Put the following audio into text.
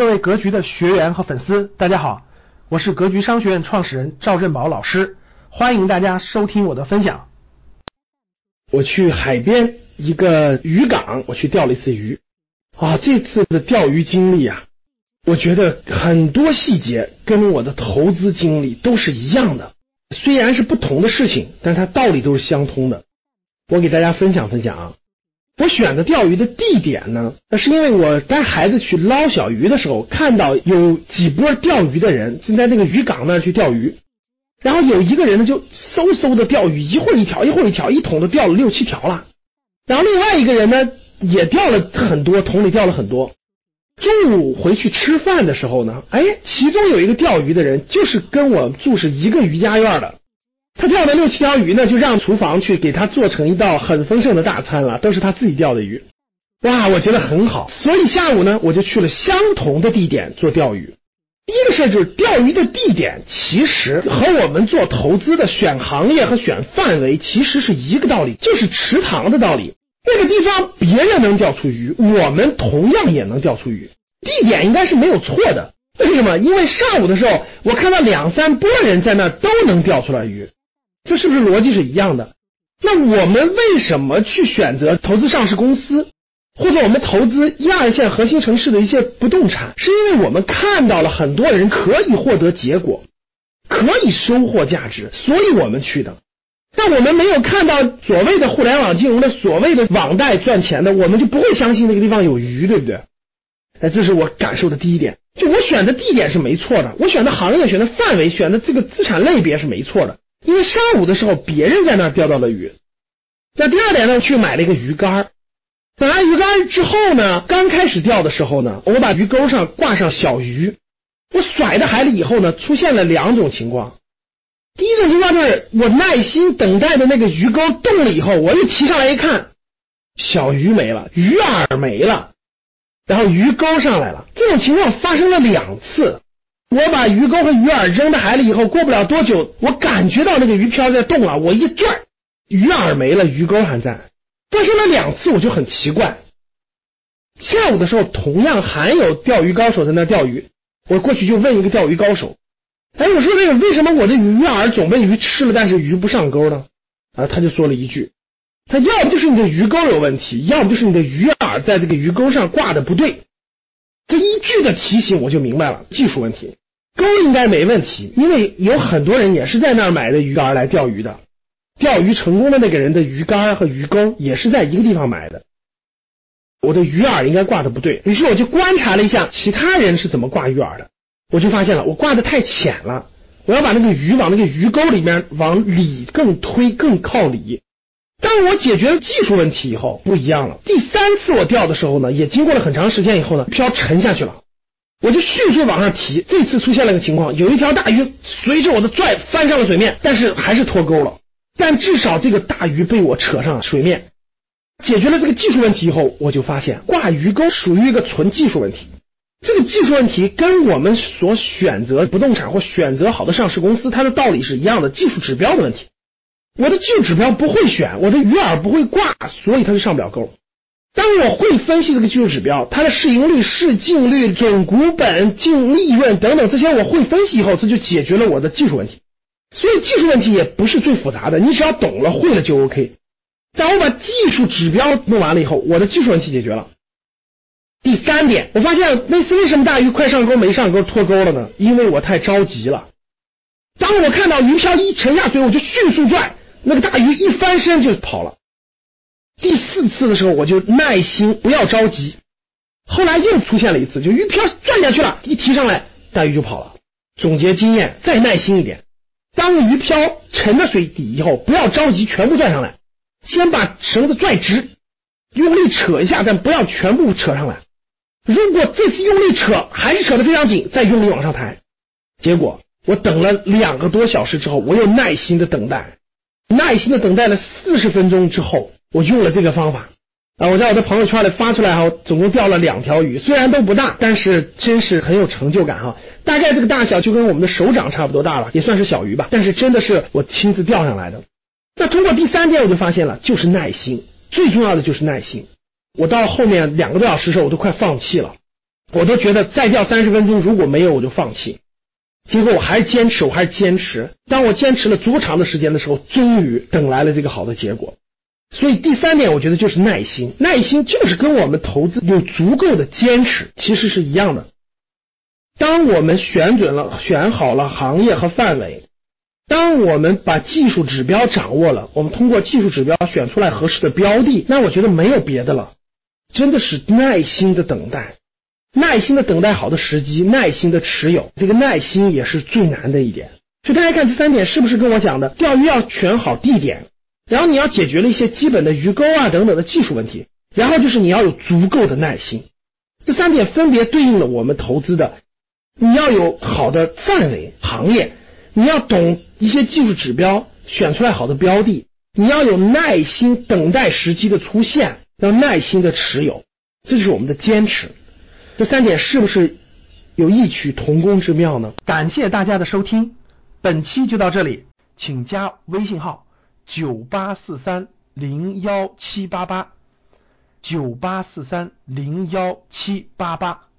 各位格局的学员和粉丝，大家好，我是格局商学院创始人赵振宝老师，欢迎大家收听我的分享。我去海边一个渔港，我去钓了一次鱼啊，这次的钓鱼经历啊，我觉得很多细节跟我的投资经历都是一样的，虽然是不同的事情，但它道理都是相通的。我给大家分享分享啊。我选择钓鱼的地点呢，那是因为我带孩子去捞小鱼的时候，看到有几波钓鱼的人正在那个渔港那儿去钓鱼，然后有一个人呢就嗖嗖的钓鱼，一会儿一条，一会儿一条，一桶都钓了六七条了。然后另外一个人呢也钓了很多，桶里钓了很多。中午回去吃饭的时候呢，哎，其中有一个钓鱼的人就是跟我住是一个渔家院的。他钓的六七条鱼呢，就让厨房去给他做成一道很丰盛的大餐了，都是他自己钓的鱼。哇，我觉得很好，所以下午呢，我就去了相同的地点做钓鱼。第一个事就是钓鱼的地点，其实和我们做投资的选行业和选范围其实是一个道理，就是池塘的道理。那个地方别人能钓出鱼，我们同样也能钓出鱼。地点应该是没有错的。为什么？因为上午的时候，我看到两三波人在那都能钓出来鱼。这是不是逻辑是一样的？那我们为什么去选择投资上市公司，或者我们投资一二线核心城市的一些不动产？是因为我们看到了很多人可以获得结果，可以收获价值，所以我们去的。但我们没有看到所谓的互联网金融的所谓的网贷赚钱的，我们就不会相信那个地方有鱼，对不对？哎，这是我感受的第一点。就我选的地点是没错的，我选的行业、选的范围、选的这个资产类别是没错的。因为上午的时候，别人在那钓到了鱼。那第二点呢，去买了一个鱼竿。买完鱼竿之后呢，刚开始钓的时候呢，我把鱼钩上挂上小鱼，我甩到海里以后呢，出现了两种情况。第一种情况就是我耐心等待的那个鱼钩动了以后，我一提上来一看，小鱼没了，鱼饵没了，然后鱼钩上来了。这种情况发生了两次。我把鱼钩和鱼饵扔到海里以后，过不了多久，我感觉到那个鱼漂在动了。我一拽，鱼饵没了，鱼钩还在。发生了两次，我就很奇怪。下午的时候，同样还有钓鱼高手在那钓鱼，我过去就问一个钓鱼高手：“哎，我说那个为什么我的鱼饵总被鱼吃了，但是鱼不上钩呢？”啊，他就说了一句：“他要不就是你的鱼钩有问题，要不就是你的鱼饵在这个鱼钩上挂的不对。”这一句的提醒，我就明白了技术问题。钩应该没问题，因为有很多人也是在那儿买的鱼竿来钓鱼的。钓鱼成功的那个人的鱼竿和鱼钩也是在一个地方买的。我的鱼饵应该挂的不对，于是我就观察了一下其他人是怎么挂鱼饵的，我就发现了我挂的太浅了，我要把那个鱼往那个鱼钩里面往里更推，更靠里。当我解决了技术问题以后，不一样了。第三次我钓的时候呢，也经过了很长时间以后呢，漂沉下去了。我就迅速往上提，这次出现了个情况，有一条大鱼随着我的拽翻上了水面，但是还是脱钩了。但至少这个大鱼被我扯上了水面，解决了这个技术问题以后，我就发现挂鱼钩属于一个纯技术问题。这个技术问题跟我们所选择不动产或选择好的上市公司，它的道理是一样的，技术指标的问题。我的技术指标不会选，我的鱼饵不会挂，所以它就上不了钩。当我会分析这个技术指标，它的市盈率、市净率、总股本、净利润等等这些我会分析以后，这就解决了我的技术问题。所以技术问题也不是最复杂的，你只要懂了、会了就 OK。当我把技术指标弄完了以后，我的技术问题解决了。第三点，我发现那次为什么大鱼快上钩没上钩脱钩了呢？因为我太着急了。当我看到鱼漂一沉下水，我就迅速拽，那个大鱼一翻身就跑了。第四次的时候，我就耐心，不要着急。后来又出现了一次，就鱼漂转下去了，一提上来，大鱼就跑了。总结经验，再耐心一点。当鱼漂沉到水底以后，不要着急全部拽上来，先把绳子拽直，用力扯一下，但不要全部扯上来。如果这次用力扯还是扯得非常紧，再用力往上抬。结果我等了两个多小时之后，我又耐心的等待，耐心的等待了四十分钟之后。我用了这个方法啊，我在我的朋友圈里发出来哈，总共钓了两条鱼，虽然都不大，但是真是很有成就感哈。大概这个大小就跟我们的手掌差不多大了，也算是小鱼吧。但是真的是我亲自钓上来的。那通过第三天，我就发现了，就是耐心，最重要的就是耐心。我到后面两个多小时时候，我都快放弃了，我都觉得再钓三十分钟，如果没有我就放弃。结果我还是坚持，我还是坚持。当我坚持了足长的时间的时候，终于等来了这个好的结果。所以第三点，我觉得就是耐心。耐心就是跟我们投资有足够的坚持，其实是一样的。当我们选准了、选好了行业和范围，当我们把技术指标掌握了，我们通过技术指标选出来合适的标的，那我觉得没有别的了，真的是耐心的等待。耐心的等待好的时机，耐心的持有，这个耐心也是最难的一点。所以大家看这三点是不是跟我讲的？钓鱼要选好地点，然后你要解决了一些基本的鱼钩啊等等的技术问题，然后就是你要有足够的耐心。这三点分别对应了我们投资的，你要有好的范围行业，你要懂一些技术指标，选出来好的标的，你要有耐心等待时机的出现，要耐心的持有，这就是我们的坚持。这三点是不是有异曲同工之妙呢？感谢大家的收听，本期就到这里，请加微信号九八四三零幺七八八九八四三零幺七八八。